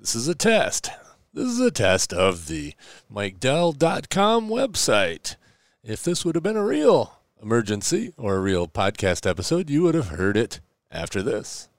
This is a test. This is a test of the MikeDell.com website. If this would have been a real emergency or a real podcast episode, you would have heard it after this.